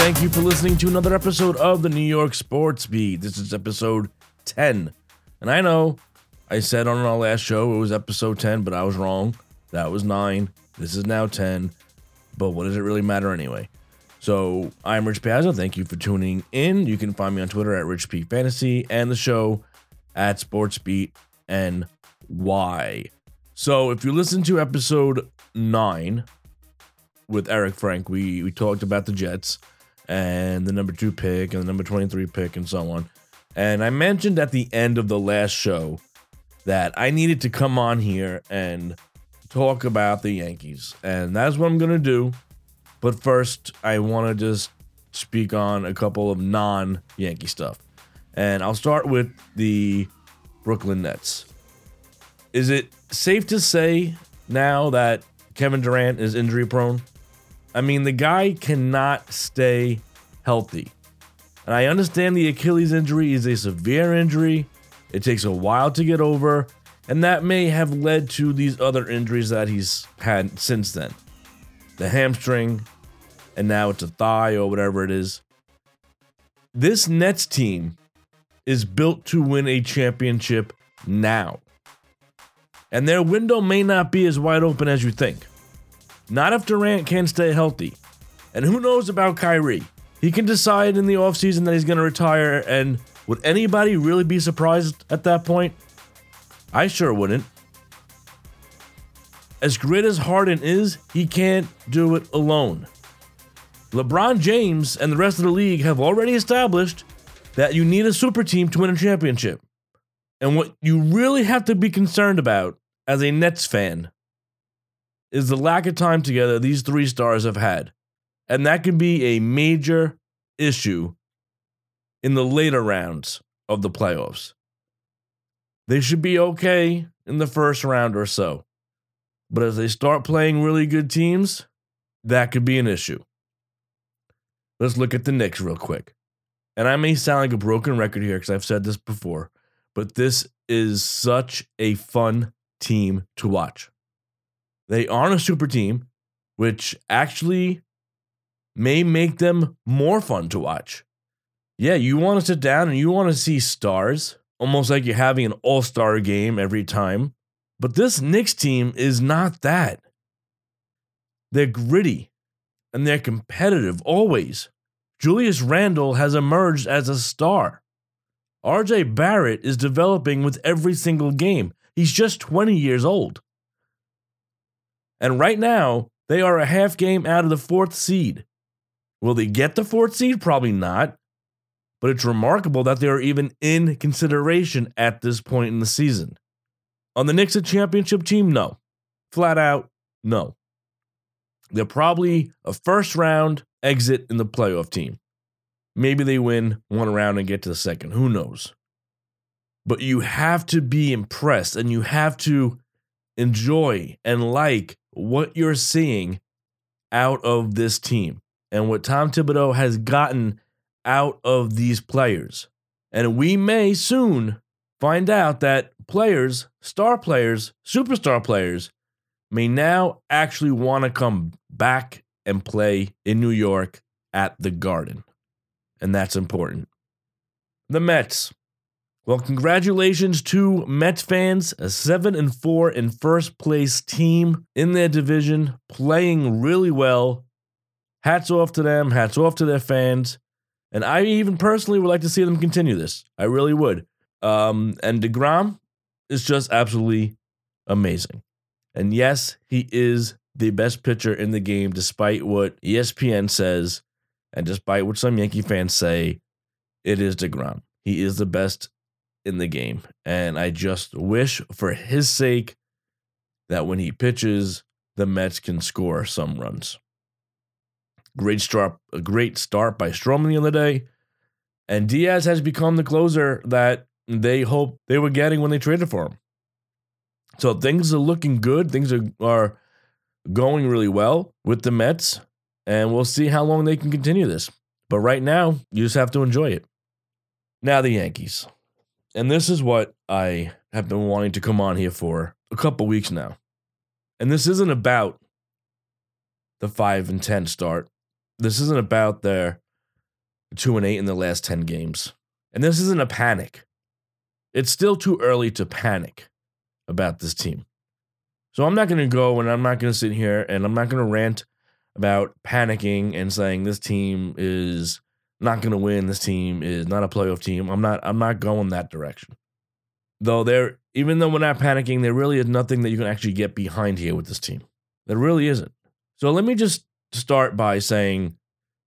Thank you for listening to another episode of the New York Sports Beat. This is episode 10. And I know I said on our last show it was episode 10, but I was wrong. That was 9. This is now 10. But what does it really matter anyway? So I'm Rich Piazza. Thank you for tuning in. You can find me on Twitter at Rich P Fantasy and the show at Sports Beat NY. So if you listen to episode 9, with Eric Frank, we we talked about the Jets and the number two pick and the number 23 pick and so on. And I mentioned at the end of the last show that I needed to come on here and talk about the Yankees. And that's what I'm going to do. But first, I want to just speak on a couple of non Yankee stuff. And I'll start with the Brooklyn Nets. Is it safe to say now that Kevin Durant is injury prone? I mean, the guy cannot stay healthy. And I understand the Achilles injury is a severe injury. It takes a while to get over, and that may have led to these other injuries that he's had since then. The hamstring, and now it's a thigh or whatever it is. This Nets team is built to win a championship now. And their window may not be as wide open as you think. Not if Durant can stay healthy. And who knows about Kyrie? He can decide in the offseason that he's going to retire, and would anybody really be surprised at that point? I sure wouldn't. As great as Harden is, he can't do it alone. LeBron James and the rest of the league have already established that you need a super team to win a championship. And what you really have to be concerned about as a Nets fan is the lack of time together these three stars have had. And that can be a major issue in the later rounds of the playoffs. They should be okay in the first round or so. But as they start playing really good teams, that could be an issue. Let's look at the Knicks real quick. And I may sound like a broken record here because I've said this before, but this is such a fun team to watch. They aren't a super team, which actually may make them more fun to watch. Yeah, you want to sit down and you want to see stars, almost like you're having an all star game every time. But this Knicks team is not that. They're gritty and they're competitive always. Julius Randle has emerged as a star. RJ Barrett is developing with every single game. He's just 20 years old. And right now, they are a half game out of the fourth seed. Will they get the fourth seed? Probably not. But it's remarkable that they are even in consideration at this point in the season. On the Knicks, a championship team? No. Flat out, no. They're probably a first round exit in the playoff team. Maybe they win one round and get to the second. Who knows? But you have to be impressed and you have to enjoy and like what you're seeing out of this team and what Tom Thibodeau has gotten out of these players. And we may soon find out that players, star players, superstar players, may now actually want to come back and play in New York at the Garden. And that's important. The Mets. Well, congratulations to Mets fans, a 7 and 4 in first place team in their division, playing really well. Hats off to them, hats off to their fans. And I even personally would like to see them continue this. I really would. Um, and DeGrom is just absolutely amazing. And yes, he is the best pitcher in the game, despite what ESPN says, and despite what some Yankee fans say, it is DeGrom. He is the best in the game. And I just wish for his sake that when he pitches, the Mets can score some runs. Great start, a great start by Stroman the other day. And Diaz has become the closer that they hoped they were getting when they traded for him. So things are looking good. Things are, are going really well with the Mets. And we'll see how long they can continue this. But right now, you just have to enjoy it. Now, the Yankees and this is what I have been wanting to come on here for a couple weeks now. And this isn't about the 5 and 10 start. This isn't about their two and eight in the last 10 games. And this isn't a panic. It's still too early to panic about this team. So I'm not going to go and I'm not going to sit here and I'm not going to rant about panicking and saying this team is not going to win, this team is not a playoff team. I'm not I'm not going that direction. Though there even though we're not panicking, there really is nothing that you can actually get behind here with this team. There really isn't. So let me just start by saying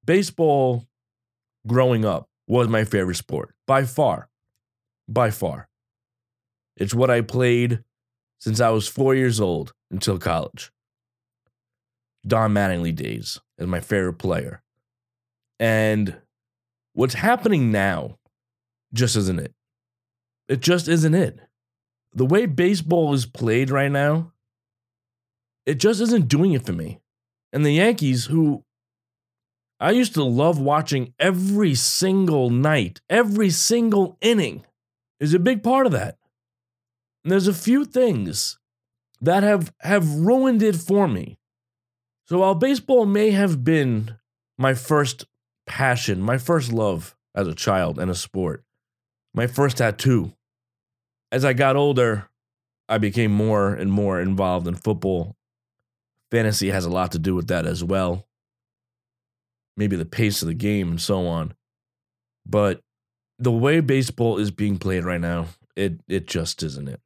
baseball growing up was my favorite sport by far. By far. It's what I played since I was four years old until college. Don Mattingly days as my favorite player. And what's happening now just isn't it. It just isn't it. The way baseball is played right now, it just isn't doing it for me. And the Yankees, who I used to love watching every single night, every single inning, is a big part of that. And there's a few things that have have ruined it for me. So while baseball may have been my first passion, my first love as a child and a sport, my first tattoo, as I got older, I became more and more involved in football. Fantasy has a lot to do with that as well. Maybe the pace of the game and so on. But the way baseball is being played right now, it it just isn't it.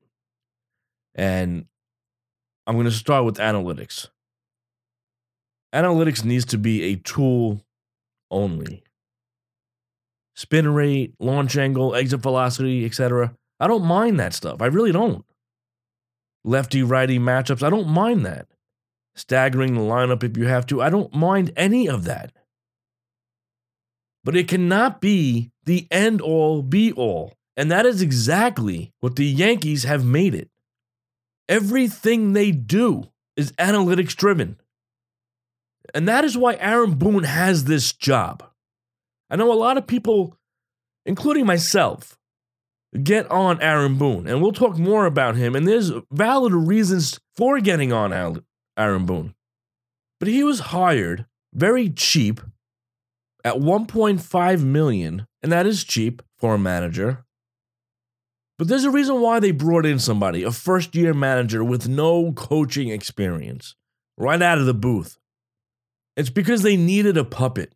And I'm going to start with analytics. Analytics needs to be a tool only. Spin rate, launch angle, exit velocity, etc. I don't mind that stuff. I really don't. Lefty righty matchups, I don't mind that. Staggering the lineup if you have to, I don't mind any of that. But it cannot be the end all be all. And that is exactly what the Yankees have made it. Everything they do is analytics driven. And that is why Aaron Boone has this job. I know a lot of people, including myself, get on Aaron Boone, and we'll talk more about him. And there's valid reasons for getting on Aaron Boone. But he was hired very cheap at 1.5 million, and that is cheap for a manager. But there's a reason why they brought in somebody, a first year manager with no coaching experience, right out of the booth. It's because they needed a puppet.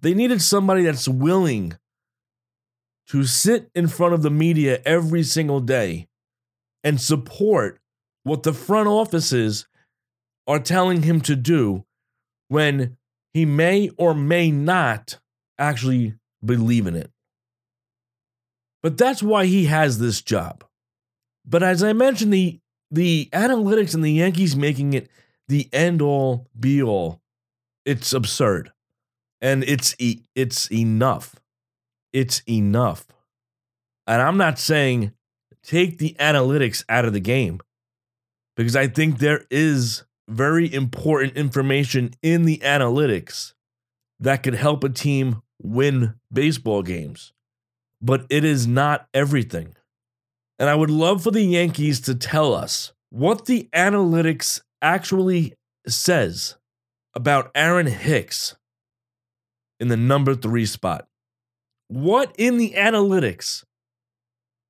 They needed somebody that's willing to sit in front of the media every single day and support what the front offices are telling him to do when he may or may not actually believe in it. But that's why he has this job. But as I mentioned, the the analytics and the Yankees making it the end all be all, it's absurd. And it's it's enough. It's enough. And I'm not saying take the analytics out of the game because I think there is very important information in the analytics that could help a team win baseball games but it is not everything. And I would love for the Yankees to tell us what the analytics actually says about Aaron Hicks in the number three spot. What in the analytics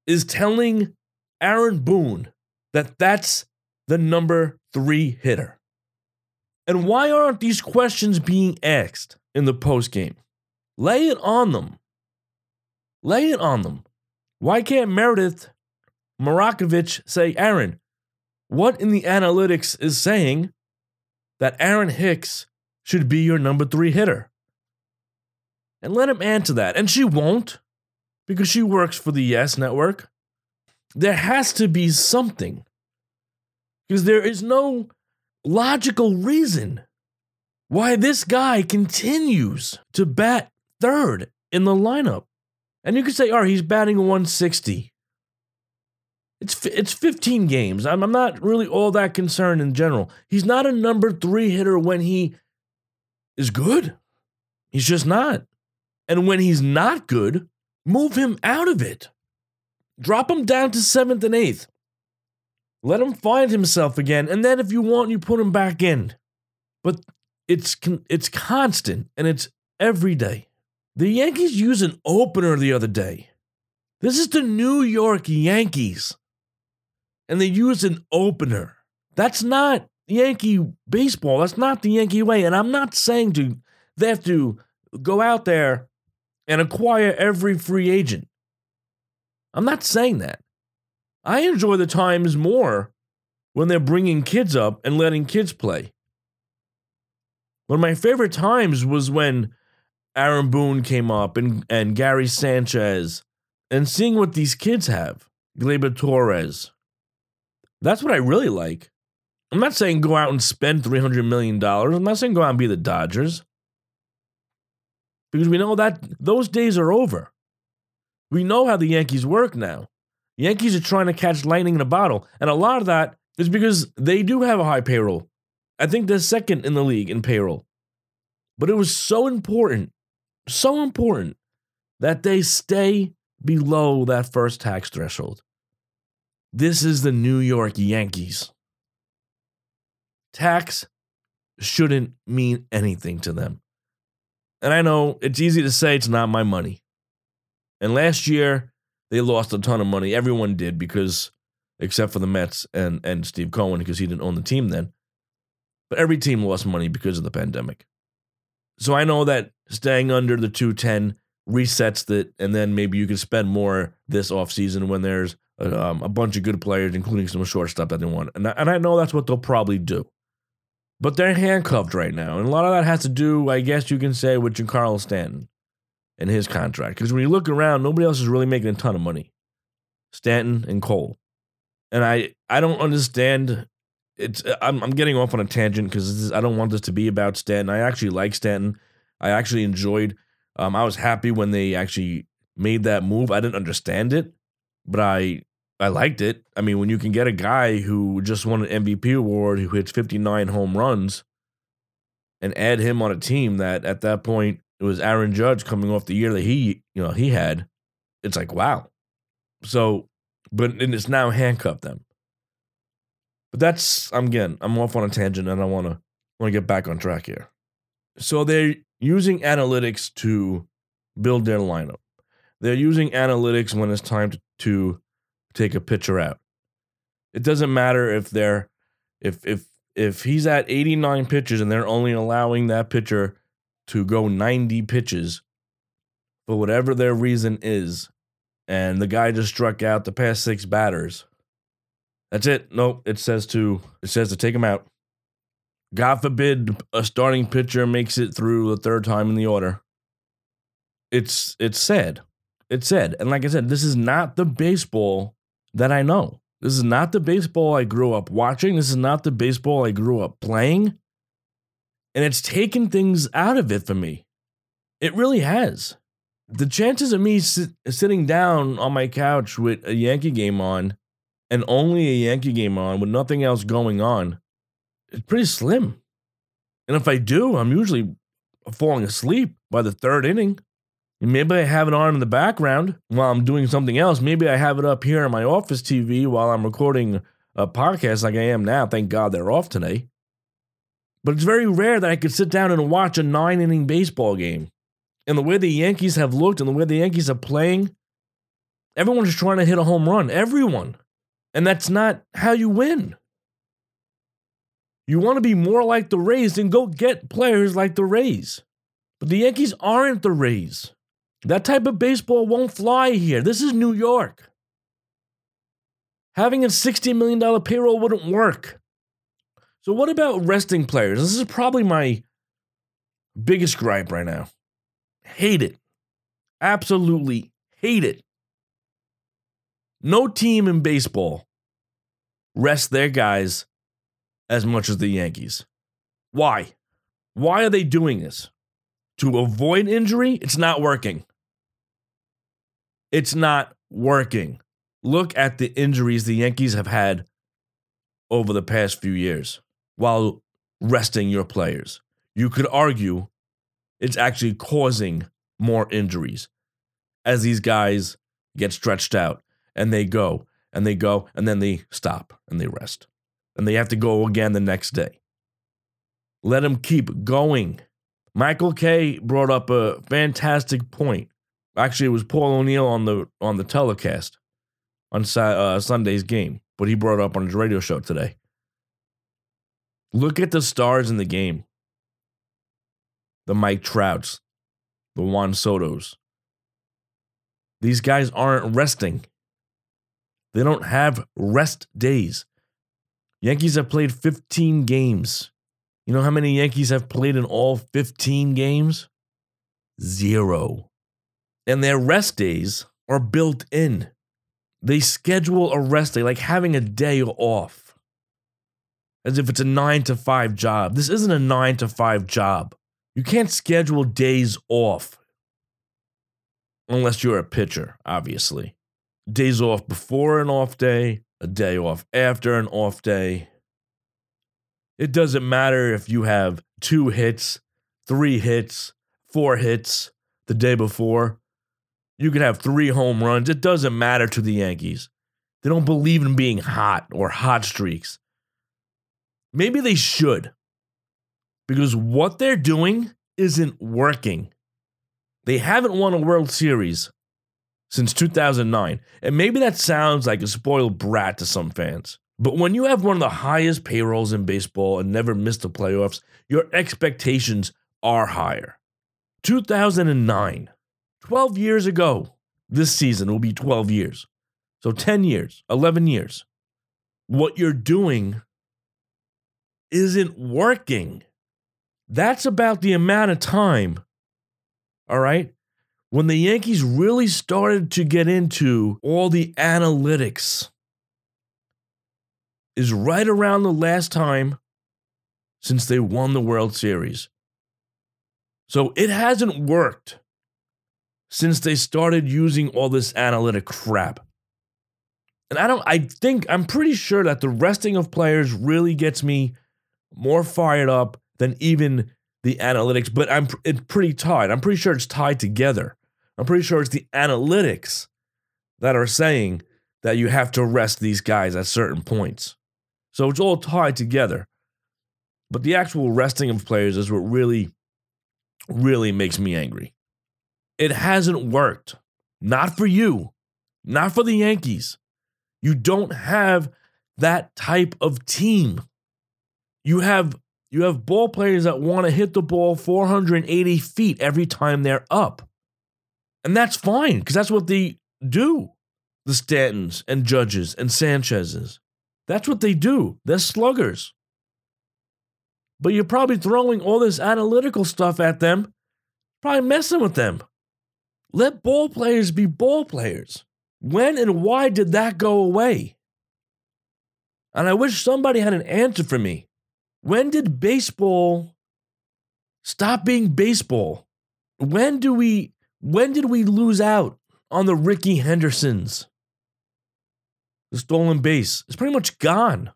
is telling Aaron Boone that that's the number three hitter? And why aren't these questions being asked in the post game? Lay it on them. Lay it on them. Why can't Meredith Marakovits say, Aaron, what in the analytics is saying that Aaron Hicks should be your number three hitter? And let him answer that. And she won't because she works for the Yes Network. There has to be something because there is no logical reason why this guy continues to bat third in the lineup. And you could say, all right, he's batting 160. It's it's 15 games. I'm, I'm not really all that concerned in general. He's not a number three hitter when he is good. He's just not. And when he's not good, move him out of it. Drop him down to seventh and eighth. Let him find himself again. And then if you want, you put him back in. But it's it's constant and it's every day. The Yankees used an opener the other day. This is the New York Yankees. And they used an opener. That's not Yankee baseball. That's not the Yankee way. And I'm not saying to they have to go out there and acquire every free agent. I'm not saying that. I enjoy the times more when they're bringing kids up and letting kids play. One of my favorite times was when Aaron Boone came up and, and Gary Sanchez and seeing what these kids have. Gleyber Torres. That's what I really like. I'm not saying go out and spend $300 million. I'm not saying go out and be the Dodgers. Because we know that those days are over. We know how the Yankees work now. Yankees are trying to catch lightning in a bottle. And a lot of that is because they do have a high payroll. I think they're second in the league in payroll. But it was so important, so important that they stay below that first tax threshold. This is the New York Yankees. Tax shouldn't mean anything to them. And I know it's easy to say it's not my money. And last year, they lost a ton of money. Everyone did because, except for the Mets and, and Steve Cohen, because he didn't own the team then. But every team lost money because of the pandemic. So I know that staying under the 210 resets it, and then maybe you can spend more this offseason when there's um, a bunch of good players, including some shortstop that they want. And I, and I know that's what they'll probably do. But they're handcuffed right now. And a lot of that has to do, I guess you can say, with Giancarlo Stanton and his contract. Because when you look around, nobody else is really making a ton of money. Stanton and Cole. And I, I don't understand. It's I'm, I'm getting off on a tangent because I don't want this to be about Stanton. I actually like Stanton. I actually enjoyed. Um, I was happy when they actually made that move. I didn't understand it, but I I liked it. I mean, when you can get a guy who just won an MVP award who hits 59 home runs and add him on a team that at that point it was Aaron Judge coming off the year that he, you know, he had, it's like, wow. So, but and it's now handcuffed them. But that's I'm again, I'm off on a tangent and I want to want to get back on track here. So they're using analytics to build their lineup. They're using analytics when it's time to, to take a pitcher out. It doesn't matter if they're if if if he's at 89 pitches and they're only allowing that pitcher to go 90 pitches for whatever their reason is and the guy just struck out the past 6 batters. That's it. Nope, it says to it says to take him out. God forbid a starting pitcher makes it through the third time in the order. It's it's sad. It's sad. And like I said, this is not the baseball that I know. This is not the baseball I grew up watching. This is not the baseball I grew up playing. And it's taken things out of it for me. It really has. The chances of me sit, sitting down on my couch with a Yankee game on and only a Yankee game on with nothing else going on is pretty slim. And if I do, I'm usually falling asleep by the third inning. Maybe I have it on in the background while I'm doing something else. Maybe I have it up here on my office TV while I'm recording a podcast like I am now. Thank God they're off today. But it's very rare that I could sit down and watch a nine inning baseball game. And the way the Yankees have looked and the way the Yankees are playing, everyone's trying to hit a home run. Everyone. And that's not how you win. You want to be more like the Rays, then go get players like the Rays. But the Yankees aren't the Rays. That type of baseball won't fly here. This is New York. Having a $60 million payroll wouldn't work. So, what about resting players? This is probably my biggest gripe right now. Hate it. Absolutely hate it. No team in baseball rests their guys as much as the Yankees. Why? Why are they doing this? To avoid injury? It's not working. It's not working. Look at the injuries the Yankees have had over the past few years while resting your players. You could argue it's actually causing more injuries as these guys get stretched out and they go and they go and then they stop and they rest and they have to go again the next day. Let them keep going. Michael Kay brought up a fantastic point. Actually, it was Paul O'Neill on the on the telecast on uh, Sunday's game, but he brought up on his radio show today. Look at the stars in the game. The Mike Trouts, the Juan Sotos. These guys aren't resting. They don't have rest days. Yankees have played 15 games. You know how many Yankees have played in all 15 games? Zero. And their rest days are built in. They schedule a rest day, like having a day off, as if it's a nine to five job. This isn't a nine to five job. You can't schedule days off unless you're a pitcher, obviously. Days off before an off day, a day off after an off day. It doesn't matter if you have two hits, three hits, four hits the day before. You could have three home runs. It doesn't matter to the Yankees. They don't believe in being hot or hot streaks. Maybe they should, because what they're doing isn't working. They haven't won a World Series since 2009. And maybe that sounds like a spoiled brat to some fans. But when you have one of the highest payrolls in baseball and never miss the playoffs, your expectations are higher. 2009, 12 years ago, this season will be 12 years. So 10 years, 11 years. What you're doing isn't working. That's about the amount of time, all right, when the Yankees really started to get into all the analytics is right around the last time since they won the World Series. So it hasn't worked since they started using all this analytic crap. And I don't I think I'm pretty sure that the resting of players really gets me more fired up than even the analytics, but I'm it's pretty tied. I'm pretty sure it's tied together. I'm pretty sure it's the analytics that are saying that you have to rest these guys at certain points. So it's all tied together. But the actual resting of players is what really, really makes me angry. It hasn't worked. Not for you, not for the Yankees. You don't have that type of team. You have you have ball players that want to hit the ball 480 feet every time they're up. And that's fine because that's what they do. The Stantons and Judges and Sanchez's. That's what they do. They're sluggers. But you're probably throwing all this analytical stuff at them, probably messing with them. Let ball players be ball players. When and why did that go away? And I wish somebody had an answer for me. When did baseball stop being baseball? When do we when did we lose out on the Ricky Hendersons? the stolen base is pretty much gone.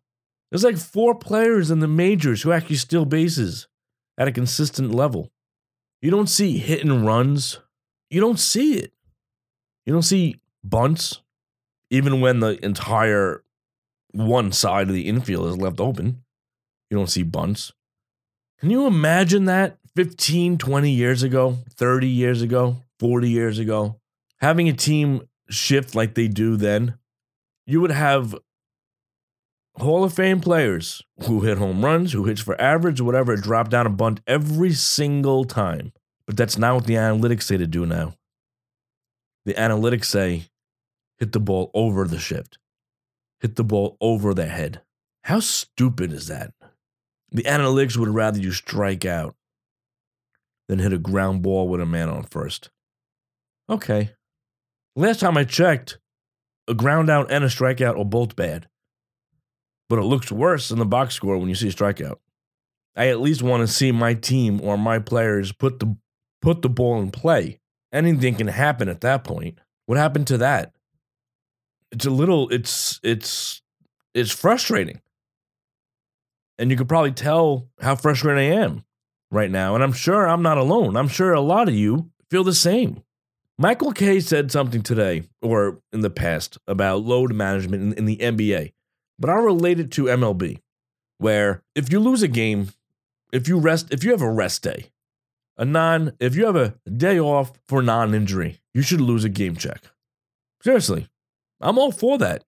There's like four players in the majors who actually steal bases at a consistent level. You don't see hit and runs. You don't see it. You don't see bunts, even when the entire one side of the infield is left open. You don't see bunts. Can you imagine that 15, 20 years ago, 30 years ago, 40 years ago? Having a team shift like they do then you would have Hall of Fame players who hit home runs, who hits for average, whatever, drop down a bunt every single time. But that's not what the analytics say to do now. The analytics say hit the ball over the shift, hit the ball over their head. How stupid is that? The analytics would rather you strike out than hit a ground ball with a man on first. Okay. Last time I checked, a ground out and a strikeout are both bad. But it looks worse in the box score when you see a strikeout. I at least want to see my team or my players put the put the ball in play. Anything can happen at that point. What happened to that? It's a little it's it's it's frustrating. And you could probably tell how frustrated I am right now. And I'm sure I'm not alone. I'm sure a lot of you feel the same. Michael Kay said something today or in the past about load management in, in, the NBA, but I'll relate it to MLB, where if you lose a game if you rest, if you have a rest day, a non, if you have a day off for non injury, you should lose a game check. Seriously, I'm all for that.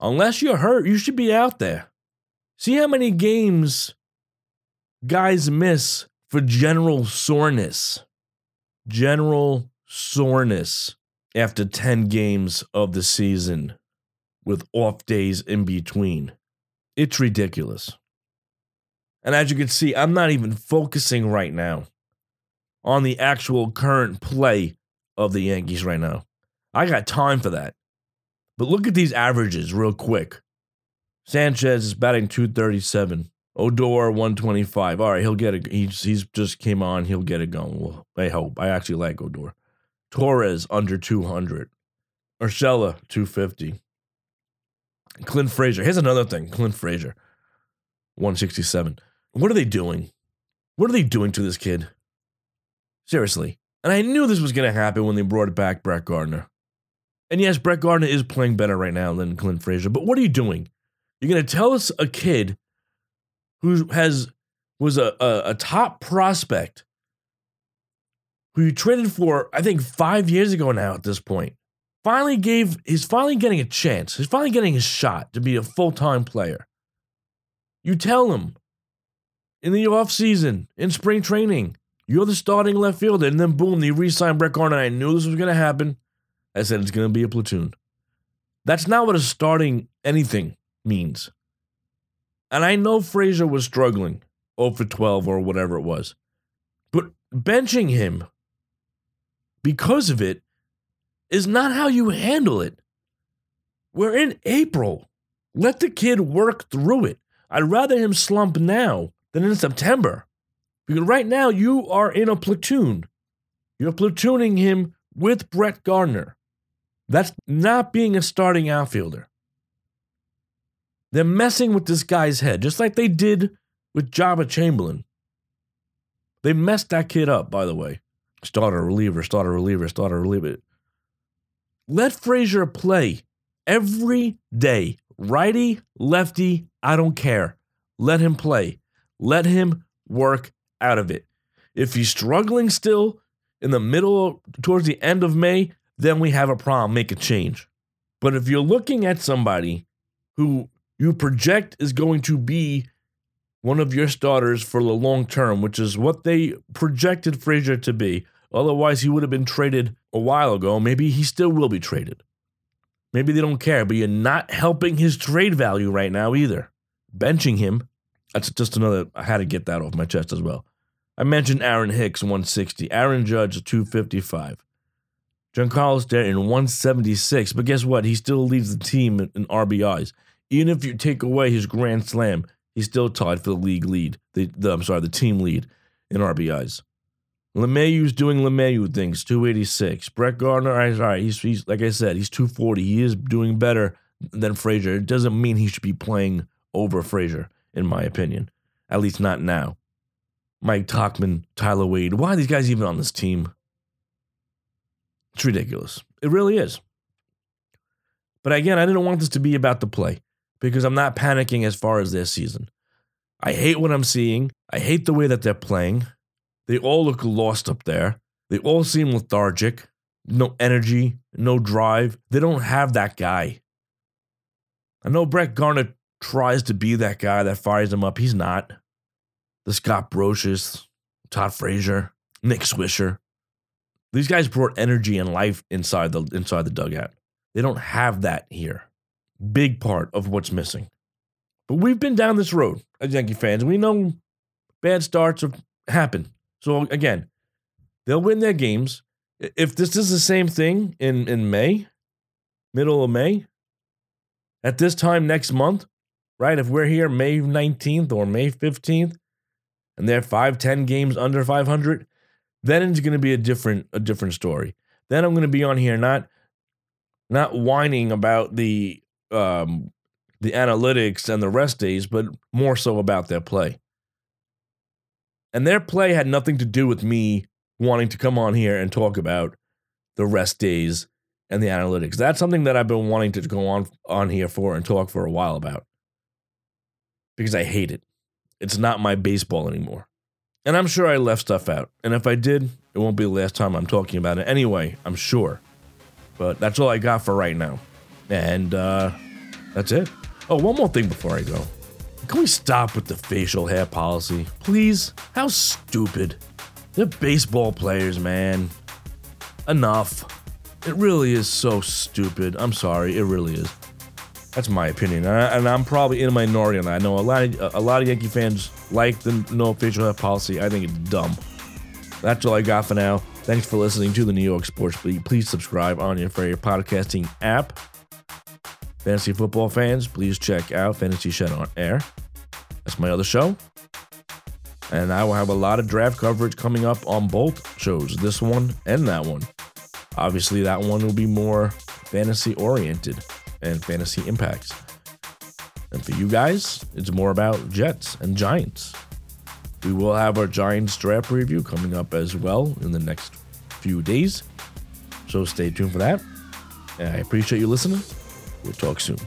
Unless you're hurt, you should be out there. See how many games guys miss for general soreness. General soreness after 10 games of the season with off days in between. It's ridiculous. And as you can see, I'm not even focusing right now on the actual current play of the Yankees right now. I got time for that. But look at these averages real quick. Sanchez is batting 237. Odor 125. All right, he'll get it. He's he's just came on. He'll get it going. Well, I hope. I actually like Odor. Torres under 200. Urshela 250. Clint Frazier. Here's another thing. Clint Frazier 167. What are they doing? What are they doing to this kid? Seriously. And I knew this was going to happen when they brought back Brett Gardner. And yes, Brett Gardner is playing better right now than Clint Frazier, but what are you doing? You're going to tell us a kid who has was a, a, a top prospect who you traded for, I think, five years ago now at this point, finally gave, he's finally getting a chance. He's finally getting a shot to be a full time player. You tell him in the offseason, in spring training, you're the starting left fielder. And then boom, they re signed Brett Gardner. I knew this was going to happen. I said it's going to be a platoon. That's not what a starting anything means. And I know Frazier was struggling 0 for 12 or whatever it was. But benching him because of it is not how you handle it. We're in April. Let the kid work through it. I'd rather him slump now than in September. Because right now you are in a platoon. You're platooning him with Brett Gardner. That's not being a starting outfielder. They're messing with this guy's head, just like they did with Joba Chamberlain. They messed that kid up, by the way. Starter, reliever, starter, reliever, starter, reliever. Let Frazier play every day. Righty, lefty, I don't care. Let him play. Let him work out of it. If he's struggling still in the middle, towards the end of May, then we have a problem. Make a change. But if you're looking at somebody who you project is going to be one of your starters for the long term, which is what they projected Frazier to be, Otherwise, he would have been traded a while ago. Maybe he still will be traded. Maybe they don't care, but you're not helping his trade value right now either. Benching him, that's just another, I had to get that off my chest as well. I mentioned Aaron Hicks, 160. Aaron Judge, 255. Giancarlo Stanton, 176. But guess what? He still leads the team in RBIs. Even if you take away his grand slam, he's still tied for the league lead. The, the I'm sorry, the team lead in RBIs. LeMahieu's doing LeMahieu things, 286. Brett Gardner, all right, he's, he's like I said, he's 240. He is doing better than Frazier. It doesn't mean he should be playing over Frazier, in my opinion. At least not now. Mike Tauchman, Tyler Wade. Why are these guys even on this team? It's ridiculous. It really is. But again, I didn't want this to be about the play because I'm not panicking as far as their season. I hate what I'm seeing. I hate the way that they're playing. They all look lost up there. They all seem lethargic, no energy, no drive. They don't have that guy. I know Brett Gardner tries to be that guy that fires him up. He's not. The Scott Brosius, Todd Frazier, Nick Swisher. These guys brought energy and life inside the inside the dugout. They don't have that here. Big part of what's missing. But we've been down this road as Yankee fans. We know bad starts have happened. So again, they'll win their games. If this is the same thing in, in May, middle of May, at this time next month, right? If we're here May 19th or May 15th, and they're five, 10 games under 500, then it's going to be a different, a different story. Then I'm going to be on here not, not whining about the, um, the analytics and the rest days, but more so about their play. And their play had nothing to do with me wanting to come on here and talk about the rest days and the analytics. That's something that I've been wanting to go on on here for and talk for a while about. Because I hate it. It's not my baseball anymore. And I'm sure I left stuff out. And if I did, it won't be the last time I'm talking about it anyway, I'm sure. But that's all I got for right now. And uh, that's it. Oh, one more thing before I go. Can we stop with the facial hair policy? Please? How stupid. They're baseball players, man. Enough. It really is so stupid. I'm sorry, it really is. That's my opinion, and I'm probably in a minority on that. I know a lot of a lot of Yankee fans like the no facial hair policy. I think it's dumb. That's all I got for now. Thanks for listening to the New York Sports Beat. Please subscribe on your favorite podcasting app. Fantasy football fans, please check out Fantasy Shed on Air. That's my other show. And I will have a lot of draft coverage coming up on both shows, this one and that one. Obviously, that one will be more fantasy oriented and fantasy impacts. And for you guys, it's more about Jets and Giants. We will have our Giants draft review coming up as well in the next few days. So stay tuned for that. And I appreciate you listening. We'll talk soon.